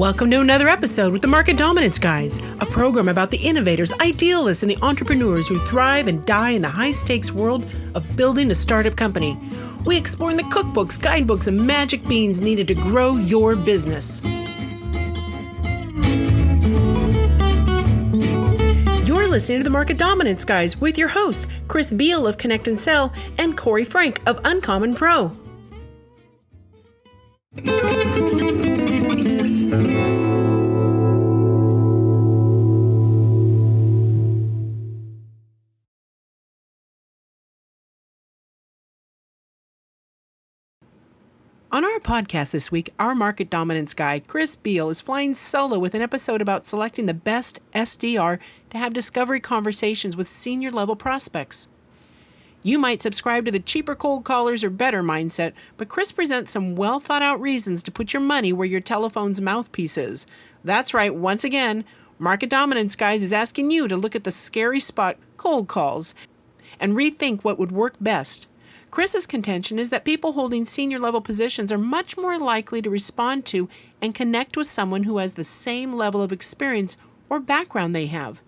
Welcome to another episode with the Market Dominance Guys, a program about the innovators, idealists, and the entrepreneurs who thrive and die in the high stakes world of building a startup company. We explore the cookbooks, guidebooks, and magic beans needed to grow your business. You're listening to the Market Dominance Guys with your hosts, Chris Beall of Connect and Sell and Corey Frank of Uncommon Pro. Podcast this week, our market dominance guy, Chris Beall, is flying solo with an episode about selecting the best SDR to have discovery conversations with senior level prospects. You might subscribe to the cheaper cold callers or better mindset, but Chris presents some well thought out reasons to put your money where your telephone's mouthpiece is. That's right, once again, Market Dominance Guys is asking you to look at the scary spot cold calls and rethink what would work best. Chris's contention is that people holding senior level positions are much more likely to respond to and connect with someone who has the same level of experience or background they have.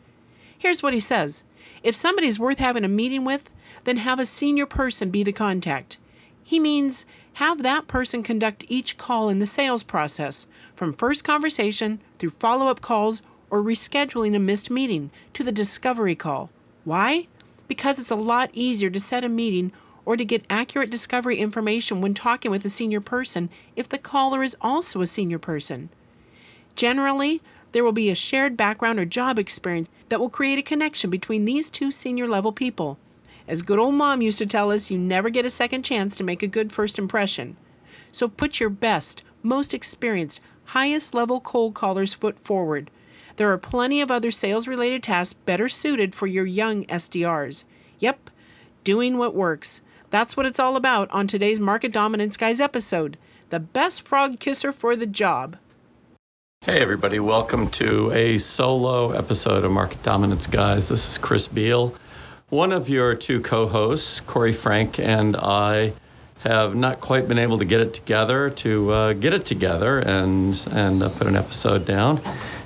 Here's what he says If somebody's worth having a meeting with, then have a senior person be the contact. He means have that person conduct each call in the sales process, from first conversation through follow up calls or rescheduling a missed meeting to the discovery call. Why? Because it's a lot easier to set a meeting or to get accurate discovery information when talking with a senior person if the caller is also a senior person. Generally, there will be a shared background or job experience that will create a connection between these two senior level people. As good old mom used to tell us, you never get a second chance to make a good first impression. So put your best, most experienced, highest level cold callers foot forward. There are plenty of other sales related tasks better suited for your young SDRs. Yep, doing what works. That's what it's all about on today's Market Dominance Guys episode the best frog kisser for the job. Hey, everybody, welcome to a solo episode of Market Dominance Guys. This is Chris Beall. One of your two co hosts, Corey Frank, and I have not quite been able to get it together to uh, get it together and, and uh, put an episode down.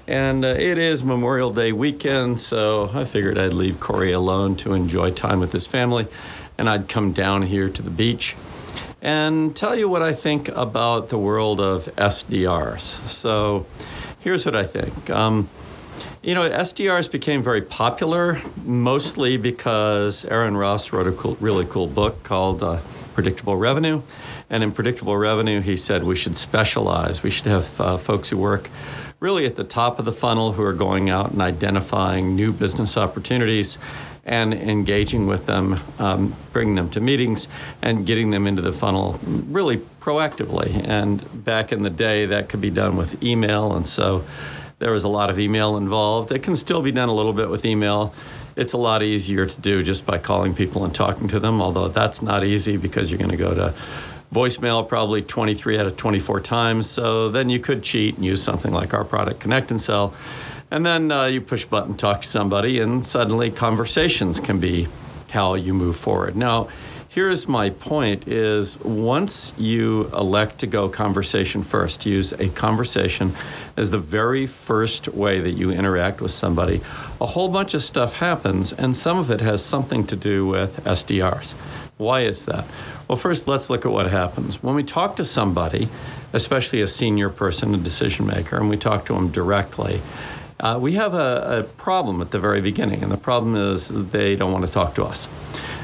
And uh, it is Memorial Day weekend, so I figured I'd leave Corey alone to enjoy time with his family and I'd come down here to the beach and tell you what I think about the world of SDRs. So here's what I think. Um, you know, SDRs became very popular mostly because Aaron Ross wrote a cool, really cool book called uh, Predictable Revenue. And in Predictable Revenue, he said we should specialize. We should have uh, folks who work really at the top of the funnel who are going out and identifying new business opportunities and engaging with them, um, bringing them to meetings, and getting them into the funnel really proactively. And back in the day, that could be done with email, and so there was a lot of email involved. It can still be done a little bit with email. It's a lot easier to do just by calling people and talking to them, although that's not easy because you're going to go to voicemail probably 23 out of 24 times. So then you could cheat and use something like our product, Connect and Sell and then uh, you push button, talk to somebody, and suddenly conversations can be how you move forward. Now, here's my point is once you elect to go conversation first, use a conversation as the very first way that you interact with somebody, a whole bunch of stuff happens, and some of it has something to do with SDRs. Why is that? Well, first, let's look at what happens. When we talk to somebody, especially a senior person, a decision maker, and we talk to them directly, uh, we have a, a, problem at the very beginning, and the problem is they don't want to talk to us.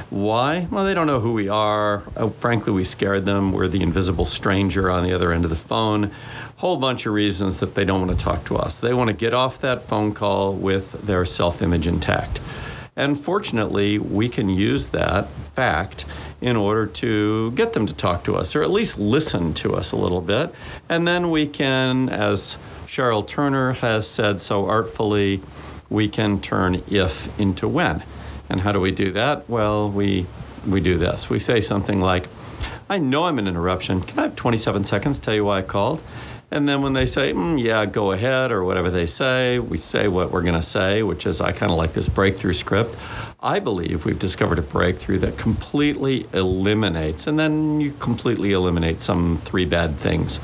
Why? Well, they don't know who we are. Uh, frankly, we scared them. We're the invisible stranger on the other end of the phone. Whole bunch of reasons that they don't want to talk to us. They want to get off that phone call with their self image intact. And fortunately, we can use that fact in order to get them to talk to us or at least listen to us a little bit. And then we can, as Cheryl Turner has said so artfully, we can turn if into when. And how do we do that? Well, we we do this. We say something like, I know I'm an interruption. Can I have 27 seconds to tell you why I called? And then when they say, mm, yeah, go ahead, or whatever they say, we say what we're going to say, which is I kind of like this breakthrough script. I believe we've discovered a breakthrough that completely eliminates, and then you completely eliminate some three bad things.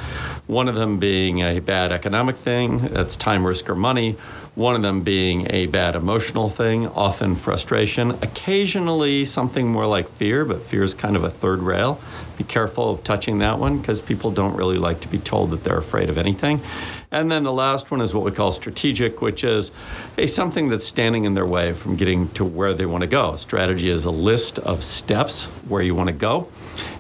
One of them being a bad economic thing, that's time, risk, or money. One of them being a bad emotional thing, often frustration. Occasionally something more like fear, but fear is kind of a third rail. Be careful of touching that one because people don't really like to be told that they're afraid of anything. And then the last one is what we call strategic, which is hey, something that's standing in their way from getting to where they want to go. Strategy is a list of steps where you want to go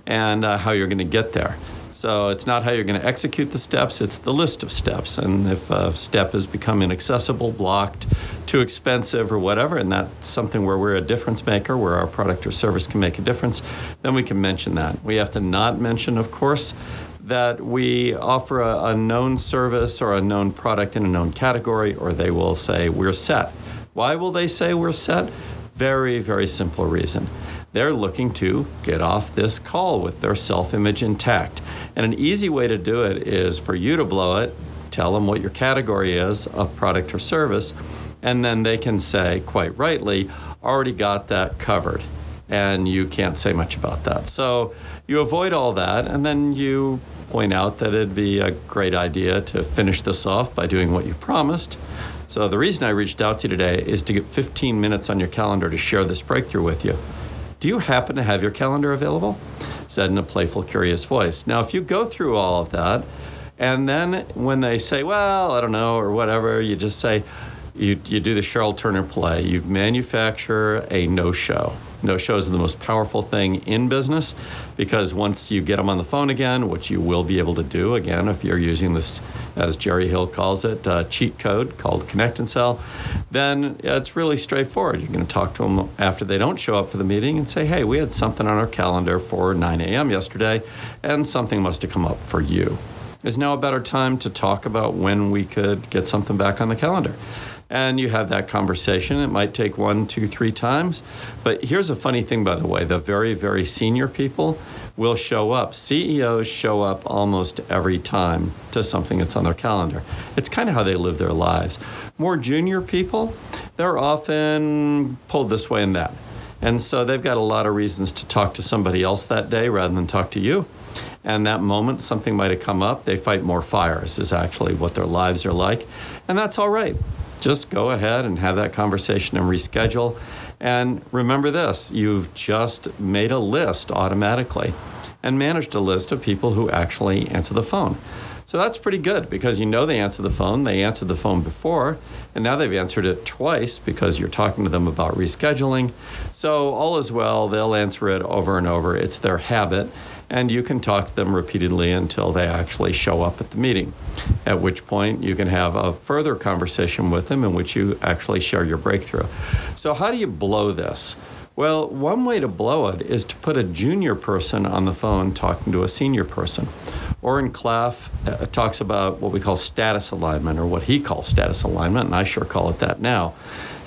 and uh, how you're going to get there. So it's not how you're going to execute the steps, it's the list of steps. And if a step has become inaccessible, blocked, too expensive, or whatever, and that's something where we're a difference maker, where our product or service can make a difference, then we can mention that. We have to not mention, of course, that we offer a, a known service or a known product in a known category, or they will say, we're set. Why will they say we're set? Very, very simple reason they're looking to get off this call with their self image intact. And an easy way to do it is for you to blow it, tell them what your category is of product or service, and then they can say, quite rightly, already got that covered. And you can't say much about that. So you avoid all that, and then you point out that it'd be a great idea to finish this off by doing what you promised. So the reason I reached out to you today is to get 15 minutes on your calendar to share this breakthrough with you. Do you happen to have your calendar available? Said in a playful, curious voice. Now, if you go through all of that, and then when they say, well, I don't know, or whatever, you just say, you, you do the Cheryl Turner play. You manufacture a no show. No shows are the most powerful thing in business because once you get them on the phone again, which you will be able to do again if you're using this, as Jerry Hill calls it, uh, cheat code called Connect and Sell, then it's really straightforward. You're going to talk to them after they don't show up for the meeting and say, hey, we had something on our calendar for 9 a.m. yesterday, and something must have come up for you. Is now a better time to talk about when we could get something back on the calendar? And you have that conversation. It might take one, two, three times. But here's a funny thing, by the way the very, very senior people will show up. CEOs show up almost every time to something that's on their calendar. It's kind of how they live their lives. More junior people, they're often pulled this way and that. And so they've got a lot of reasons to talk to somebody else that day rather than talk to you. And that moment, something might have come up. They fight more fires, is actually what their lives are like. And that's all right just go ahead and have that conversation and reschedule. And remember this you've just made a list automatically and managed a list of people who actually answer the phone. So that's pretty good because you know they answer the phone. They answered the phone before, and now they've answered it twice because you're talking to them about rescheduling. So all is well. They'll answer it over and over. It's their habit and you can talk to them repeatedly until they actually show up at the meeting. At which point, you can have a further conversation with them in which you actually share your breakthrough. So, how do you blow this? Well, one way to blow it is to put a junior person on the phone talking to a senior person. Oren Klaff uh, talks about what we call status alignment, or what he calls status alignment, and I sure call it that now.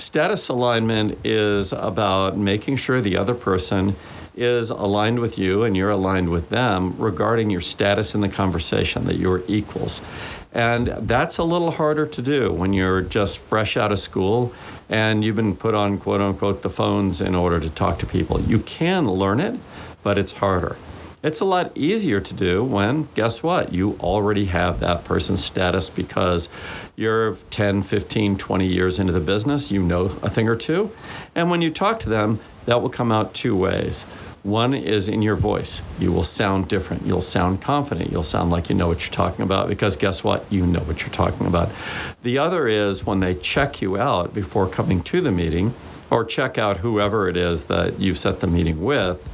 Status alignment is about making sure the other person is aligned with you and you're aligned with them regarding your status in the conversation, that you're equals. And that's a little harder to do when you're just fresh out of school and you've been put on quote unquote the phones in order to talk to people. You can learn it, but it's harder. It's a lot easier to do when, guess what? You already have that person's status because you're 10, 15, 20 years into the business, you know a thing or two. And when you talk to them, that will come out two ways. One is in your voice. You will sound different. You'll sound confident. You'll sound like you know what you're talking about because guess what? You know what you're talking about. The other is when they check you out before coming to the meeting or check out whoever it is that you've set the meeting with,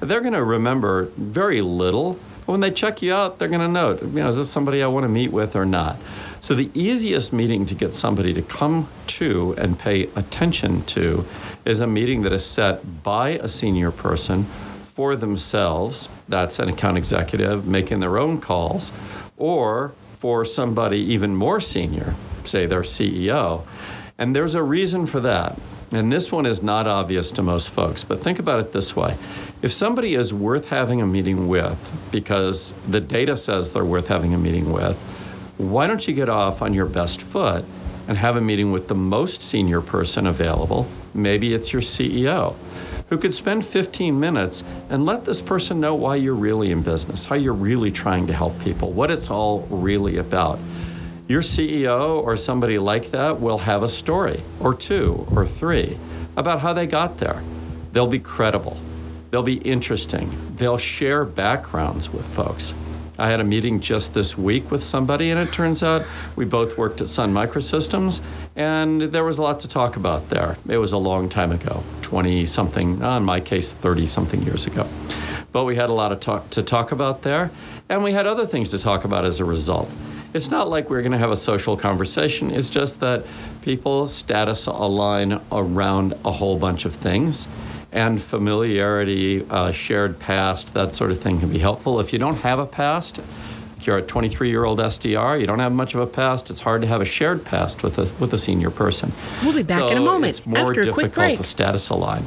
they're going to remember very little. But when they check you out, they're going to note, you know, is this somebody I want to meet with or not? So the easiest meeting to get somebody to come to and pay attention to is a meeting that is set by a senior person for themselves. That's an account executive making their own calls, or for somebody even more senior, say their CEO. And there's a reason for that. And this one is not obvious to most folks, but think about it this way. If somebody is worth having a meeting with because the data says they're worth having a meeting with, why don't you get off on your best foot and have a meeting with the most senior person available. Maybe it's your CEO who could spend 15 minutes and let this person know why you're really in business, how you're really trying to help people, what it's all really about. Your CEO or somebody like that will have a story or two or three about how they got there. They'll be credible, they'll be interesting, they'll share backgrounds with folks. I had a meeting just this week with somebody, and it turns out we both worked at Sun Microsystems, and there was a lot to talk about there. It was a long time ago 20 something, in my case, 30 something years ago. But we had a lot of talk to talk about there, and we had other things to talk about as a result. It's not like we're going to have a social conversation, it's just that people status align around a whole bunch of things and familiarity, uh, shared past, that sort of thing can be helpful. If you don't have a past, if you're a 23 year old SDR, you don't have much of a past, it's hard to have a shared past with a, with a senior person. We'll be back so in a moment It's more after a difficult quick break. to status align.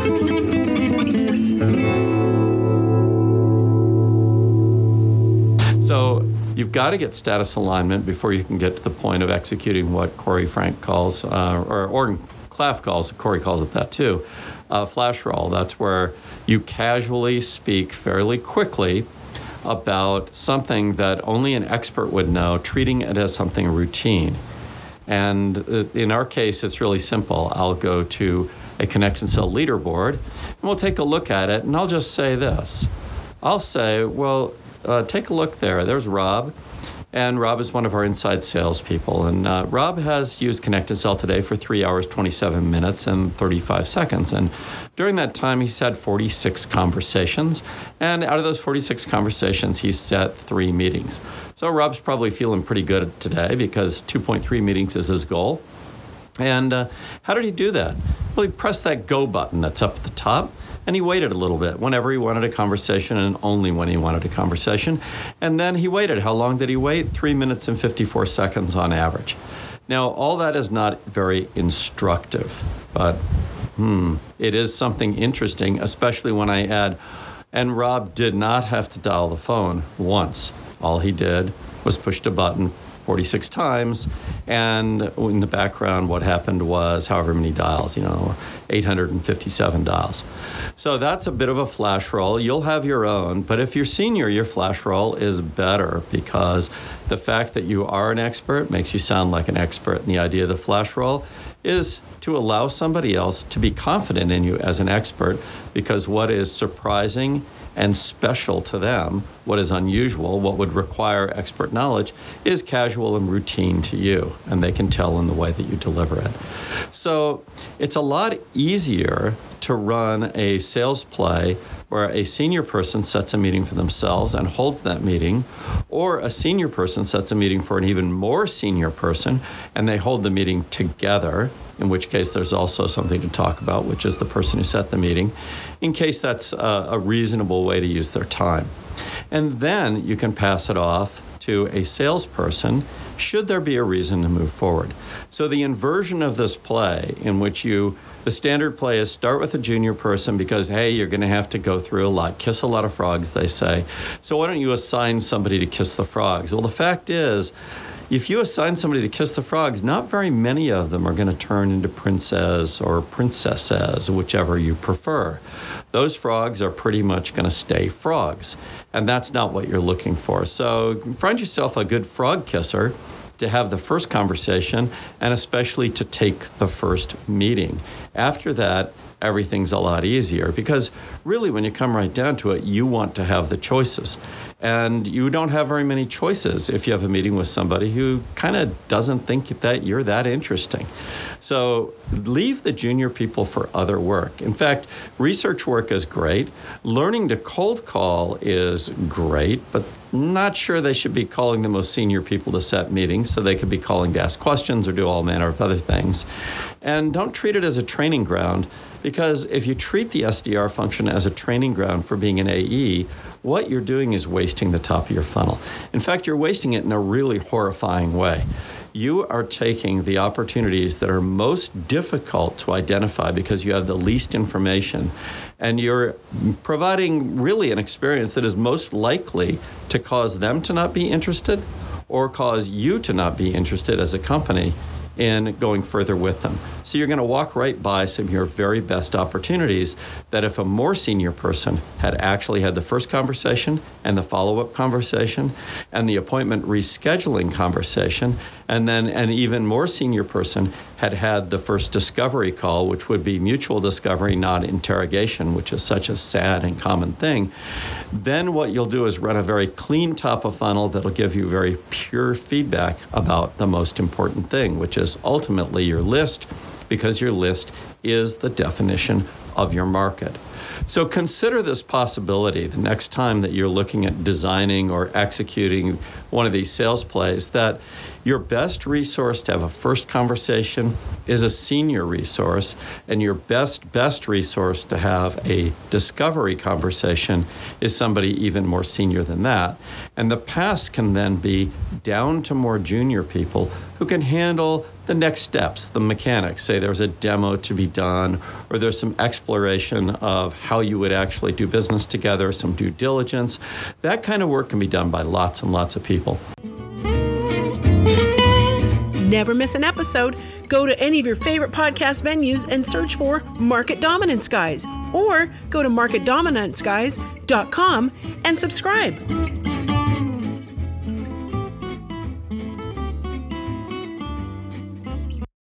you've got to get status alignment before you can get to the point of executing what Corey Frank calls, uh, or Oren Klaff calls, Corey calls it that too, uh, flash roll. That's where you casually speak fairly quickly about something that only an expert would know, treating it as something routine. And uh, in our case, it's really simple. I'll go to a Connect and Sell leaderboard, and we'll take a look at it, and I'll just say this. I'll say, well, uh, take a look there. There's Rob. And Rob is one of our inside salespeople. And uh, Rob has used Connect and Sell today for three hours, 27 minutes, and 35 seconds. And during that time, he's had 46 conversations. And out of those 46 conversations, he's set three meetings. So Rob's probably feeling pretty good today because 2.3 meetings is his goal. And uh, how did he do that? Well, he pressed that go button that's up at the top and he waited a little bit whenever he wanted a conversation and only when he wanted a conversation. And then he waited. How long did he wait? Three minutes and 54 seconds on average. Now, all that is not very instructive, but hmm, it is something interesting, especially when I add, and Rob did not have to dial the phone once. All he did was push a button 46 times. And in the background, what happened was however many dials, you know, 857 dials. So that's a bit of a flash roll. You'll have your own, but if you're senior, your flash roll is better because the fact that you are an expert makes you sound like an expert. And the idea of the flash roll is to allow somebody else to be confident in you as an expert because what is surprising and special to them, what is unusual, what would require expert knowledge, is casual and routine to you, and they can tell in the way that you deliver it. So it's a lot easier to run a sales play where a senior person sets a meeting for themselves and holds that meeting, or a senior person sets a meeting for an even more senior person and they hold the meeting together, in which case there's also something to talk about, which is the person who set the meeting, in case that's a, a reasonable way to use their time. And then you can pass it off to a salesperson should there be a reason to move forward. So the inversion of this play in which you the standard play is start with a junior person because hey, you're going to have to go through a lot, kiss a lot of frogs, they say. So why don't you assign somebody to kiss the frogs? Well, the fact is if you assign somebody to kiss the frogs, not very many of them are going to turn into princess or princesses, whichever you prefer. Those frogs are pretty much going to stay frogs, and that's not what you're looking for. So find yourself a good frog kisser to have the first conversation and especially to take the first meeting. After that, everything's a lot easier because really, when you come right down to it, you want to have the choices. And you don't have very many choices if you have a meeting with somebody who kind of doesn't think that you're that interesting. So leave the junior people for other work. In fact, research work is great. Learning to cold call is great, but not sure they should be calling the most senior people to set meetings, so they could be calling to ask questions or do all manner of other things. And don't treat it as a training ground because if you treat the SDR function as a training ground for being an AE, what you're doing is wasting the top of your funnel. In fact, you're wasting it in a really horrifying way. You are taking the opportunities that are most difficult to identify because you have the least information, and you're providing really an experience that is most likely to cause them to not be interested or cause you to not be interested as a company in going further with them. So you're going to walk right by some of your very best opportunities that if a more senior person had actually had the first conversation and the follow up conversation and the appointment rescheduling conversation, and then an even more senior person had had the first discovery call, which would be mutual discovery, not interrogation, which is such a sad and common thing, then what you'll do is run a very clean top of funnel that'll give you very pure feedback about the most important thing, which is ultimately your list, because your list is the definition of your market. So consider this possibility the next time that you're looking at designing or executing one of these sales plays that your best resource to have a first conversation is a senior resource, and your best, best resource to have a discovery conversation is somebody even more senior than that. And the pass can then be down to more junior people who can handle the next steps, the mechanics. Say there's a demo to be done, or there's some exploration of how you would actually do business together, some due diligence. That kind of work can be done by lots and lots of people. Never miss an episode. Go to any of your favorite podcast venues and search for Market Dominance Guys or go to marketdominanceguys.com and subscribe.